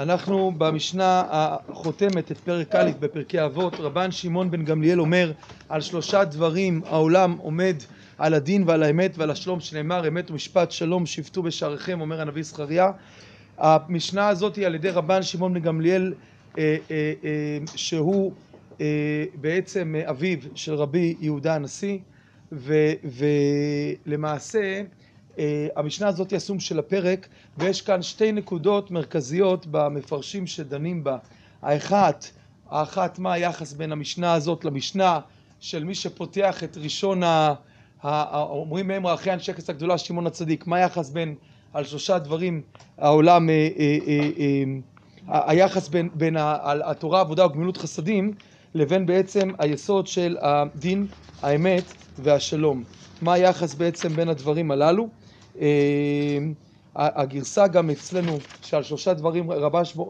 אנחנו במשנה החותמת את פרק א' בפרקי אבות, רבן שמעון בן גמליאל אומר על שלושה דברים העולם עומד על הדין ועל האמת ועל השלום שנאמר אמת ומשפט שלום שפטו בשעריכם אומר הנביא זכריה. המשנה הזאת היא על ידי רבן שמעון בן גמליאל אה, אה, אה, שהוא בעצם אביו של רבי יהודה הנשיא. ולמעשה המשנה הזאת היא הסום של הפרק ויש כאן שתי נקודות מרכזיות במפרשים שדנים בה. האחת, האחת מה היחס בין המשנה הזאת למשנה של מי שפותח את ראשון אומרים מהם רעכי אנשי כס הגדולה שמעון הצדיק. מה היחס בין על שלושה דברים העולם היחס בין, בין התורה העבודה וגמילות חסדים לבין בעצם היסוד של הדין האמת והשלום. מה היחס בעצם בין הדברים הללו הגרסה גם אצלנו שעל שלושה דברים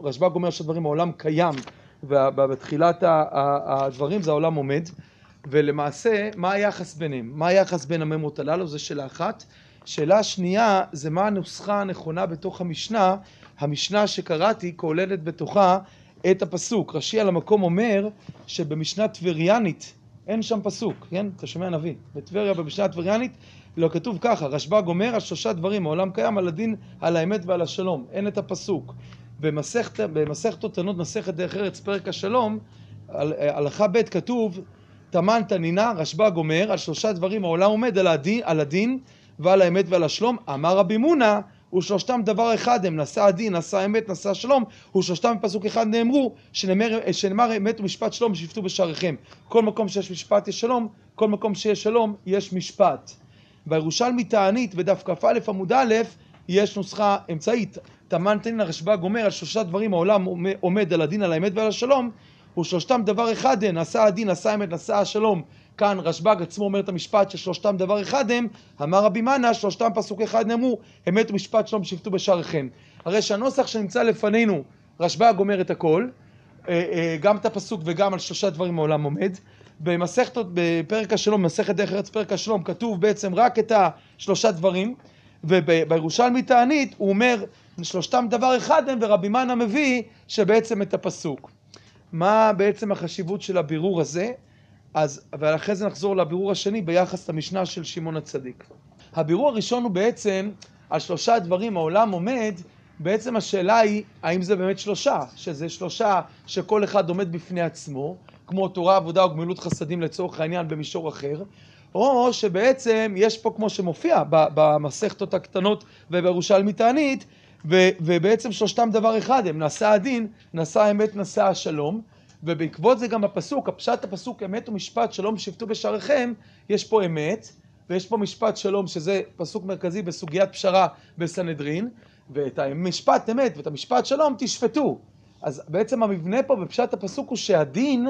רשב"ג אומר שדברים העולם קיים ובתחילת הדברים זה העולם עומד ולמעשה מה היחס ביניהם? מה היחס בין הממות הללו? זה שאלה אחת. שאלה שנייה זה מה הנוסחה הנכונה בתוך המשנה? המשנה שקראתי כוללת בתוכה את הפסוק. רש"י על המקום אומר שבמשנה טבריאנית אין שם פסוק כן? אתה שומע נביא בטבריה במשנה הטבריאנית לא כתוב ככה רשב"ג אומר על שלושה דברים העולם קיים על הדין על האמת ועל השלום. אין את הפסוק. במסכת במסכת אותנות מסכת דרך ארץ פרק השלום הלכה ב' כתוב תמן תנינה רשב"ג אומר על שלושה דברים העולם עומד על הדין, על הדין ועל האמת ועל השלום. אמר רבי מונא ושלושתם דבר אחד הם נשא הדין נשא האמת נשא השלום ושלושתם בפסוק אחד נאמרו שנאמר, שנאמר אמת ומשפט שלום שפטו בשעריכם. כל מקום שיש משפט יש שלום כל מקום שיש שלום יש משפט. בירושלמי תענית בדף כ"א עמוד א' יש נוסחה אמצעית. תמן תנין הרשב"ג אומר על שלושה דברים העולם עומד על הדין על האמת ועל השלום. ושלושתם דבר אחד הם נשא הדין נשא האמת נשא השלום כאן רשב"ג עצמו אומר את המשפט ששלושתם דבר אחד הם אמר רבי מנה שלושתם פסוק אחד נאמרו אמת ומשפט שלום שפטו בשעריכם הרי שהנוסח שנמצא לפנינו רשב"ג אומר את הכל גם את הפסוק וגם על שלושה דברים העולם עומד במסכת, בפרק השלום, במסכת דרך ארץ פרק השלום, כתוב בעצם רק את השלושה דברים, ובירושלמי תענית הוא אומר שלושתם דבר אחד הם, ורבי מנה מביא שבעצם את הפסוק. מה בעצם החשיבות של הבירור הזה? אז, ואחרי זה נחזור לבירור השני ביחס למשנה של שמעון הצדיק. הבירור הראשון הוא בעצם על שלושה דברים העולם עומד, בעצם השאלה היא האם זה באמת שלושה, שזה שלושה שכל אחד עומד בפני עצמו, כמו תורה, עבודה וגמילות חסדים לצורך העניין במישור אחר, או שבעצם יש פה כמו שמופיע במסכתות הקטנות ובירושלמי תענית, ובעצם שלושתם דבר אחד הם נשא הדין, נשא האמת, נשא השלום, ובעקבות זה גם הפסוק, הפשט הפסוק אמת ומשפט שלום שפטו בשעריכם, יש פה אמת, ויש פה משפט שלום שזה פסוק מרכזי בסוגיית פשרה בסנהדרין, ואת המשפט אמת ואת המשפט שלום תשפטו. אז בעצם המבנה פה בפשט הפסוק הוא שהדין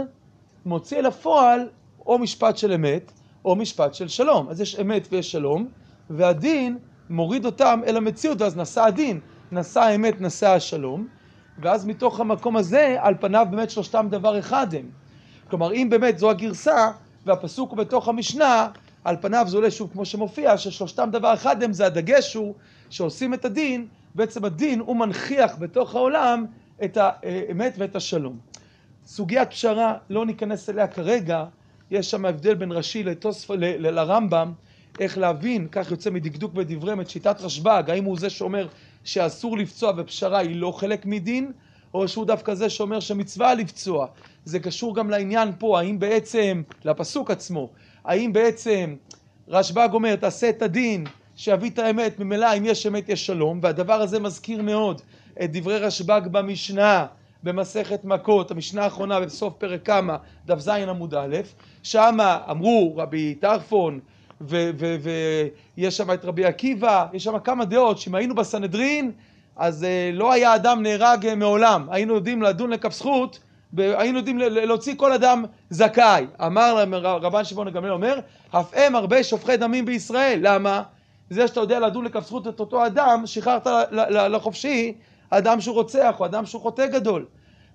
מוציא אל הפועל או משפט של אמת או משפט של שלום. אז יש אמת ויש שלום, והדין מוריד אותם אל המציאות, ואז נשא הדין, נשא האמת, נשא השלום, ואז מתוך המקום הזה, על פניו באמת שלושתם דבר אחד הם. כלומר, אם באמת זו הגרסה, והפסוק הוא בתוך המשנה, על פניו זה עולה שוב כמו שמופיע, ששלושתם דבר אחד הם, זה הדגש הוא שעושים את הדין, בעצם הדין הוא מנכיח בתוך העולם את האמת ואת השלום. סוגיית פשרה, לא ניכנס אליה כרגע, יש שם הבדל בין רש"י לרמב"ם, איך להבין, כך יוצא מדקדוק בדבריהם את שיטת רשב"ג, האם הוא זה שאומר שאסור לפצוע ופשרה היא לא חלק מדין, או שהוא דווקא זה שאומר שמצווה לפצוע. זה קשור גם לעניין פה, האם בעצם, לפסוק עצמו, האם בעצם רשב"ג אומר תעשה את הדין, שיביא את האמת, ממילא אם יש אמת יש שלום, והדבר הזה מזכיר מאוד את דברי רשב"ג במשנה, במסכת מכות, המשנה האחרונה בסוף פרק כמה, דף ז עמוד א', שמה אמרו רבי טרפון ויש שם את רבי עקיבא, יש שם כמה דעות שאם היינו בסנהדרין אז uh, לא היה אדם נהרג uh, מעולם, היינו יודעים לדון לכף זכות, היינו יודעים להוציא כל אדם זכאי. אמר רבן שמעון הגמליאל אומר, אף הם הרבה שופכי דמים בישראל, למה? זה שאתה יודע לדון לכף זכות את אותו אדם, שחררת לחופשי אדם שהוא רוצח או אדם שהוא חוטא גדול.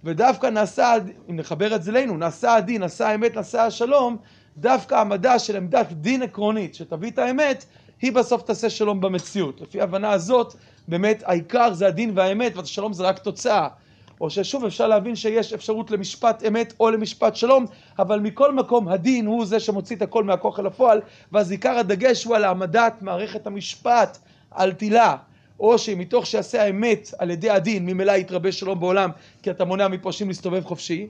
ודווקא נעשה, אם נחבר את זה אלינו, נעשה הדין, נעשה האמת, נעשה השלום, דווקא העמדה של עמדת דין עקרונית שתביא את האמת, היא בסוף תעשה שלום במציאות. לפי ההבנה הזאת, באמת העיקר זה הדין והאמת, והשלום זה רק תוצאה. או ששוב אפשר להבין שיש אפשרות למשפט אמת או למשפט שלום, אבל מכל מקום הדין הוא זה שמוציא את הכל מהכוח אל הפועל, ואז עיקר הדגש הוא על העמדת מערכת המשפט על תילה. או שמתוך שיעשה האמת על ידי הדין, ממילא יתרבה שלום בעולם, כי אתה מונע מפרשים להסתובב חופשי,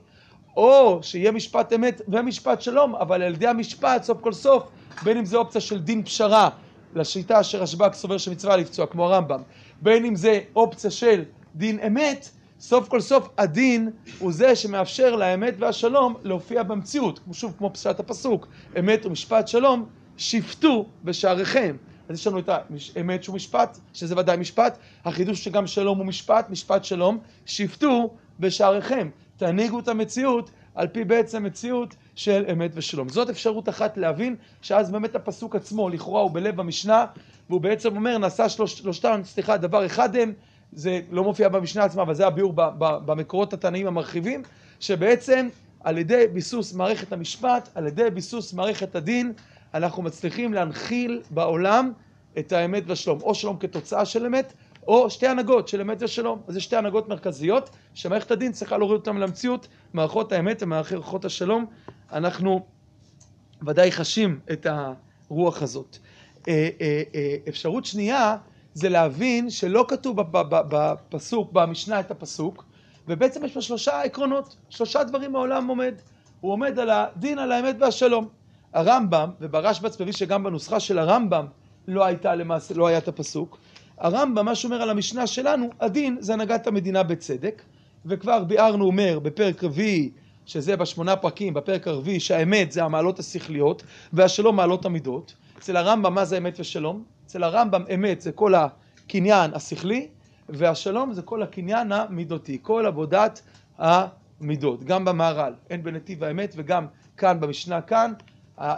או שיהיה משפט אמת ומשפט שלום, אבל על ידי המשפט, סוף כל סוף, בין אם זה אופציה של דין פשרה, לשיטה שרשב"ג סובר שמצווה לפצוע, כמו הרמב"ם, בין אם זה אופציה של דין אמת, סוף כל סוף הדין הוא זה שמאפשר לאמת והשלום להופיע במציאות, שוב כמו פשט הפסוק, אמת ומשפט שלום, שפטו בשעריכם. אז יש לנו את האמת שהוא משפט, שזה ודאי משפט, החידוש שגם שלום הוא משפט, משפט שלום, שפטו בשעריכם, תנהיגו את המציאות על פי בעצם מציאות של אמת ושלום. זאת אפשרות אחת להבין, שאז באמת הפסוק עצמו, לכאורה הוא בלב המשנה, והוא בעצם אומר, נעשה שלוש, שלושתם, סליחה, דבר אחד הם, זה לא מופיע במשנה עצמה, אבל זה הביאור במקורות התנאים המרחיבים, שבעצם על ידי ביסוס מערכת המשפט, על ידי ביסוס מערכת הדין, אנחנו מצליחים להנחיל בעולם את האמת והשלום, או שלום כתוצאה של אמת, או שתי הנהגות של אמת ושלום. אז יש שתי הנהגות מרכזיות, שמערכת הדין צריכה להוריד אותן למציאות, מערכות האמת ומערכות השלום. אנחנו ודאי חשים את הרוח הזאת. אה, אה, אה, אפשרות שנייה זה להבין שלא כתוב בפסוק, במשנה את הפסוק, ובעצם יש פה שלושה עקרונות, שלושה דברים העולם עומד. הוא עומד על הדין, על האמת והשלום. הרמב"ם, וברשב"ץ מביא שגם בנוסחה של הרמב"ם לא הייתה למעשה, לא היה את הפסוק. הרמב"ם, מה שאומר על המשנה שלנו, הדין זה הנהגת המדינה בצדק, וכבר ביארנו אומר בפרק רביעי, שזה בשמונה פרקים, בפרק הרביעי, שהאמת זה המעלות השכליות, והשלום מעלות המידות. אצל הרמב"ם מה זה אמת ושלום? אצל הרמב"ם אמת זה כל הקניין השכלי, והשלום זה כל הקניין המידותי, כל עבודת המידות, גם במהר"ל, הן בנתיב האמת וגם כאן במשנה כאן,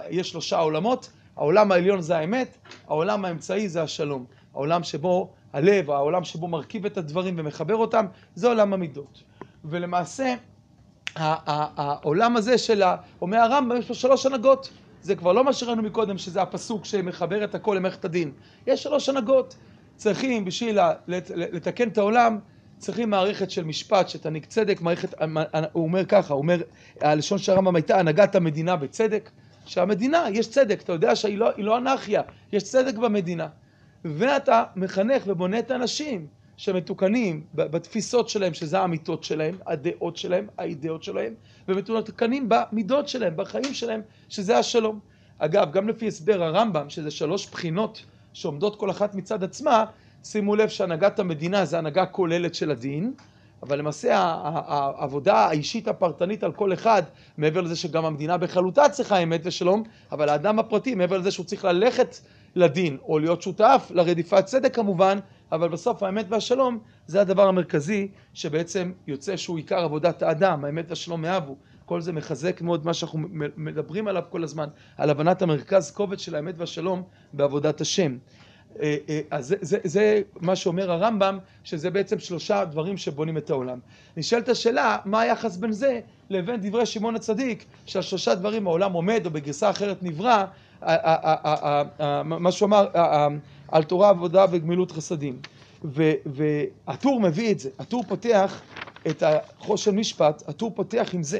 יש שלושה עולמות, העולם העליון זה האמת, העולם האמצעי זה השלום. העולם שבו הלב, העולם שבו מרכיב את הדברים ומחבר אותם, זה עולם המידות. ולמעשה, העולם הזה של, אומר הרמב"ם, יש לו שלוש הנהגות. זה כבר לא מה שראינו מקודם, שזה הפסוק שמחבר את הכל למערכת הדין. יש שלוש הנהגות. צריכים, בשביל לתקן את העולם, צריכים מערכת של משפט שתעניק צדק, מערכת, הוא אומר ככה, הוא אומר, הלשון של הרמב"ם הייתה הנהגת המדינה בצדק, שהמדינה, יש צדק, אתה יודע שהיא לא, לא אנרכיה, יש צדק במדינה. ואתה מחנך ובונה את האנשים שמתוקנים בתפיסות שלהם, שזה האמיתות שלהם, הדעות שלהם, האידאות שלהם, ומתוקנים במידות שלהם, בחיים שלהם, שזה השלום. אגב, גם לפי הסבר הרמב"ם, שזה שלוש בחינות שעומדות כל אחת מצד עצמה, שימו לב שהנהגת המדינה זה הנהגה כוללת של הדין, אבל למעשה העבודה האישית הפרטנית על כל אחד, מעבר לזה שגם המדינה בכללותה צריכה אמת ושלום, אבל האדם הפרטי, מעבר לזה שהוא צריך ללכת לדין, או להיות שותף לרדיפת צדק כמובן, אבל בסוף האמת והשלום זה הדבר המרכזי שבעצם יוצא שהוא עיקר עבודת האדם, האמת והשלום מאהבו. כל זה מחזק מאוד מה שאנחנו מדברים עליו כל הזמן, על הבנת המרכז כובד של האמת והשלום בעבודת השם. אה, אה, אז זה, זה, זה מה שאומר הרמב"ם, שזה בעצם שלושה דברים שבונים את העולם. נשאלת השאלה, מה היחס בין זה לבין דברי שמעון הצדיק, שהשלושה דברים העולם עומד, או בגרסה אחרת נברא, מה שהוא אמר על תורה, עבודה וגמילות חסדים. והטור מביא את זה, הטור פותח את החושן משפט, הטור פותח עם זה.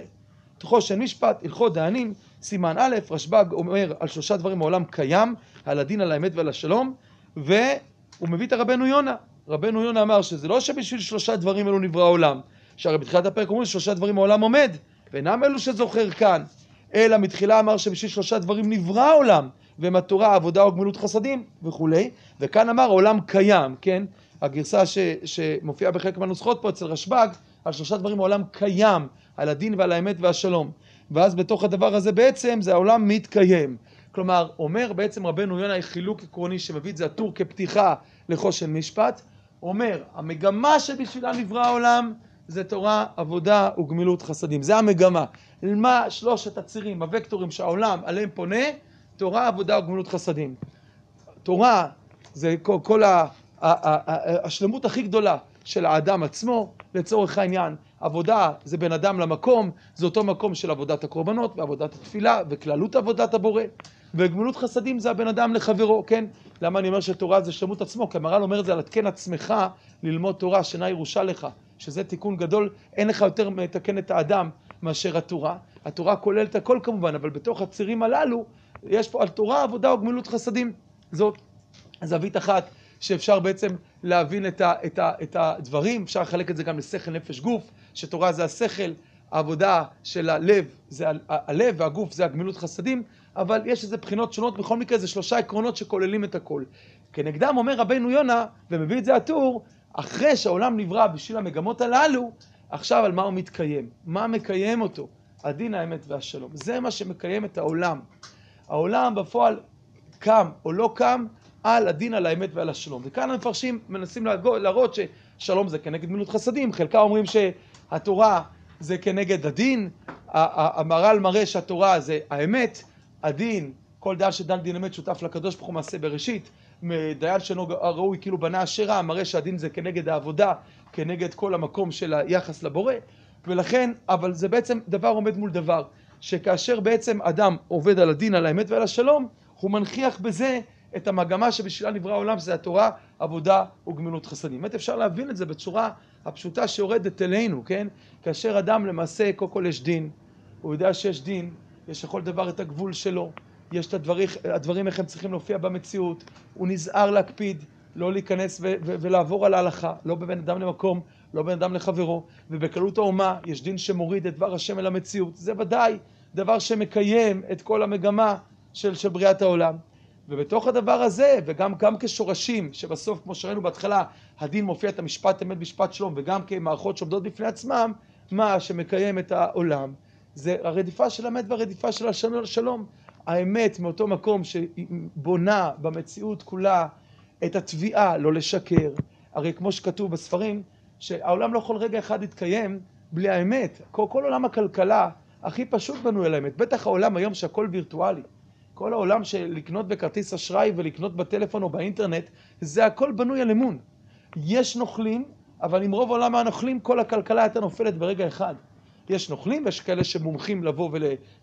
חושן משפט, הלכות דיינים, סימן א', רשב"ג אומר על שלושה דברים העולם קיים, על הדין, על האמת ועל השלום, והוא מביא את הרבנו יונה. רבנו יונה אמר שזה לא שבשביל שלושה דברים אלו נברא העולם, שהרי בתחילת הפרק אומרים ששלושה דברים העולם עומד, ואינם אלו שזוכר כאן, אלא מתחילה אמר שבשביל שלושה דברים נברא העולם, והם התורה, עבודה וגמילות חסדים וכולי, וכאן אמר העולם קיים, כן? הגרסה ש, שמופיעה בחלק מהנוסחות פה אצל רשב"ג, על שלושה דברים העולם קיים, על הדין ועל האמת והשלום. ואז בתוך הדבר הזה בעצם זה העולם מתקיים. כלומר, אומר בעצם רבנו יונה חילוק עקרוני שמביא את זה הטור כפתיחה לחושן משפט, אומר, המגמה שבשבילה נברא העולם זה תורה, עבודה וגמילות חסדים. זה המגמה. מה שלושת הצירים, הוקטורים שהעולם עליהם פונה? תורה, עבודה וגמילות חסדים. תורה זה כל, כל ה, ה, ה, השלמות הכי גדולה של האדם עצמו, לצורך העניין. עבודה זה בין אדם למקום, זה אותו מקום של עבודת הקורבנות ועבודת התפילה וכללות עבודת הבורא. וגמילות חסדים זה הבן אדם לחברו, כן? למה אני אומר שתורה זה שלמות עצמו? כי המר"ל אומר את זה על התקן עצמך ללמוד תורה, שינה ירושה לך. שזה תיקון גדול, אין לך יותר מתקן את האדם מאשר התורה. התורה כוללת הכל כמובן, אבל בתוך הצירים הללו, יש פה על תורה, עבודה וגמילות חסדים. זאת זווית אחת שאפשר בעצם להבין את, ה, את, ה, את הדברים, אפשר לחלק את זה גם לשכל, נפש, גוף, שתורה זה השכל, העבודה של הלב זה הלב והגוף זה הגמילות חסדים, אבל יש איזה בחינות שונות, בכל מקרה זה שלושה עקרונות שכוללים את הכל. כנגדם אומר רבנו יונה, ומביא את זה הטור, אחרי שהעולם נברא בשביל המגמות הללו, עכשיו על מה הוא מתקיים? מה מקיים אותו? הדין, האמת והשלום. זה מה שמקיים את העולם. העולם בפועל קם או לא קם על הדין, על האמת ועל השלום. וכאן המפרשים מנסים להראות ששלום זה כנגד מילות חסדים, חלקם אומרים שהתורה זה כנגד הדין, המהר"ל מראה שהתורה זה האמת, הדין, כל דיין שדן דין אמת שותף לקדוש ברוך הוא מעשה בראשית, דיין שאינו ראוי כאילו בנה אשרה, מראה שהדין זה כנגד העבודה, כנגד כל המקום של היחס לבורא, ולכן, אבל זה בעצם דבר עומד מול דבר, שכאשר בעצם אדם עובד על הדין, על האמת ועל השלום, הוא מנכיח בזה את המגמה שבשבילה נברא העולם, שזה התורה, עבודה וגמילות חסדים. באמת אפשר להבין את זה בצורה הפשוטה שיורדת אלינו, כן? כאשר אדם למעשה, קודם כל יש דין, הוא יודע שיש דין, יש לכל דבר את הגבול שלו, יש את הדברים, הדברים איך הם צריכים להופיע במציאות, הוא נזהר להקפיד, לא להיכנס ו- ו- ולעבור על ההלכה, לא בבין אדם למקום, לא בין אדם לחברו, ובקלות האומה יש דין שמוריד את דבר השם אל המציאות, זה ודאי דבר שמקיים את כל המגמה של, של בריאת העולם. ובתוך הדבר הזה, וגם גם כשורשים, שבסוף, כמו שראינו בהתחלה, הדין מופיע את המשפט אמת משפט שלום, וגם כמערכות שעומדות בפני עצמם, מה שמקיים את העולם, זה הרדיפה של האמת והרדיפה של השלום. האמת מאותו מקום שבונה במציאות כולה את התביעה לא לשקר. הרי כמו שכתוב בספרים, שהעולם לא יכול רגע אחד להתקיים בלי האמת. כל, כל עולם הכלכלה הכי פשוט בנוי על האמת. בטח העולם היום שהכל וירטואלי. כל העולם של לקנות בכרטיס אשראי ולקנות בטלפון או באינטרנט, זה הכל בנוי על אמון. יש נוכלים, אבל עם רוב עולם הנוכלים כל הכלכלה הייתה נופלת ברגע אחד. יש נוכלים ויש כאלה שמומחים לבוא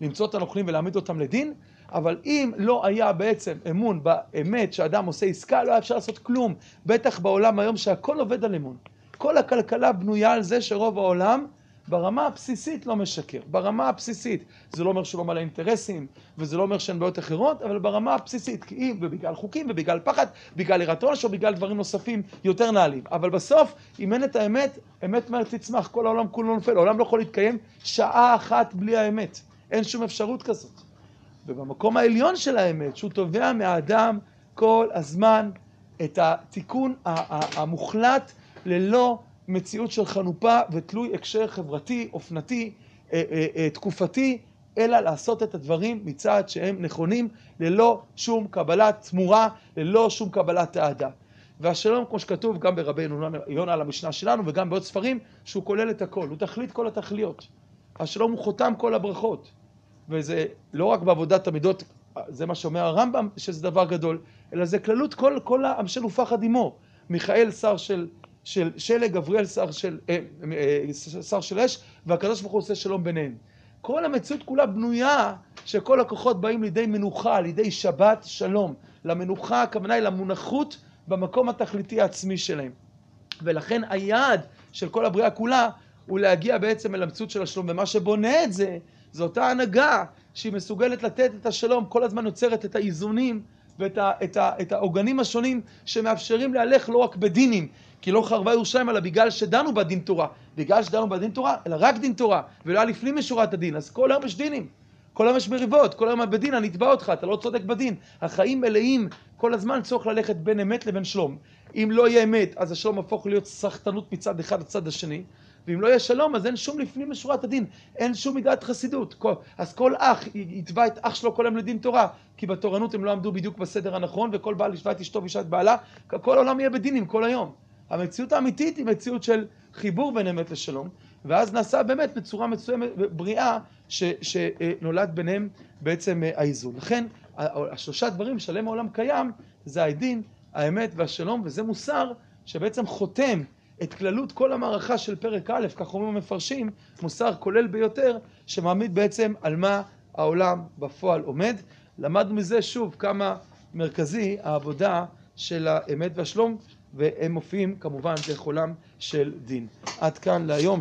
ולמצוא את הנוכלים ולהעמיד אותם לדין, אבל אם לא היה בעצם אמון באמת שאדם עושה עסקה, לא היה אפשר לעשות כלום. בטח בעולם היום שהכל עובד על אמון. כל הכלכלה בנויה על זה שרוב העולם ברמה הבסיסית לא משקר, ברמה הבסיסית. זה לא אומר שהוא לא מלא אינטרסים, וזה לא אומר שאין בעיות אחרות, אבל ברמה הבסיסית, כי אם, ובגלל חוקים, ובגלל פחד, בגלל יראת עונש, או בגלל דברים נוספים יותר נעלים. אבל בסוף, אם אין את האמת, אמת מהר תצמח, כל העולם כולו נופל, העולם לא יכול להתקיים שעה אחת בלי האמת. אין שום אפשרות כזאת. ובמקום העליון של האמת, שהוא תובע מהאדם כל הזמן את התיקון המוחלט ללא מציאות של חנופה ותלוי הקשר חברתי, אופנתי, אה, אה, אה, תקופתי, אלא לעשות את הדברים מצד שהם נכונים, ללא שום קבלת תמורה, ללא שום קבלת אהדה. והשלום, כמו שכתוב גם ברבינו יונה על המשנה שלנו וגם בעוד ספרים, שהוא כולל את הכל, הוא תכלית כל התכליות. השלום הוא חותם כל הברכות. וזה לא רק בעבודת המידות, זה מה שאומר הרמב"ם, שזה דבר גדול, אלא זה כללות כל, כל העם של ופחד עמו. מיכאל שר של של שלג, גבריאל שר של, אה, אה, שר של אש, והקדוש ברוך הוא עושה שלום ביניהם. כל המציאות כולה בנויה שכל הכוחות באים לידי מנוחה, לידי שבת שלום. למנוחה הכוונה היא למונחות במקום התכליתי העצמי שלהם. ולכן היעד של כל הבריאה כולה הוא להגיע בעצם אל המציאות של השלום, ומה שבונה את זה, זו אותה הנהגה שהיא מסוגלת לתת את השלום, כל הזמן יוצרת את האיזונים ואת העוגנים השונים שמאפשרים להלך לא רק בדינים, כי לא חרבה ירושלים אלא בגלל שדנו בדין תורה. בגלל שדנו בדין תורה, אלא רק דין תורה, ולא היה לפנים משורת הדין. אז כל היום יש דינים. כל היום יש מריבות, כל היום בדין אני אתבע אותך, אתה לא צודק בדין. החיים מלאים כל הזמן צורך ללכת בין אמת לבין שלום. אם לא יהיה אמת, אז השלום הפוך להיות סחטנות מצד אחד לצד השני, ואם לא יהיה שלום, אז אין שום לפנים משורת הדין, אין שום מידת חסידות. כל, אז כל אח יתבע את אח שלו כל היום לדין תורה, כי בתורנות הם לא עמדו בדיוק בסדר הנכון, וכל בעל ישבע את אשתו ואישה את בעלה, כל העולם יהיה בדינים כל היום. המציאות האמיתית היא מציאות של חיבור בין אמת לשלום, ואז נעשה באמת בצורה מסוימת, בריאה, שנולד ביניהם בעצם אה, האיזון. לכן השלושה דברים שעליהם העולם קיים, זה הדין, האמת והשלום, וזה מוסר שבעצם חותם את כללות כל המערכה של פרק א', כך אומרים המפרשים, מוסר כולל ביותר, שמעמיד בעצם על מה העולם בפועל עומד. למדנו מזה שוב כמה מרכזי העבודה של האמת והשלום, והם מופיעים כמובן דרך עולם של דין. עד כאן להיום.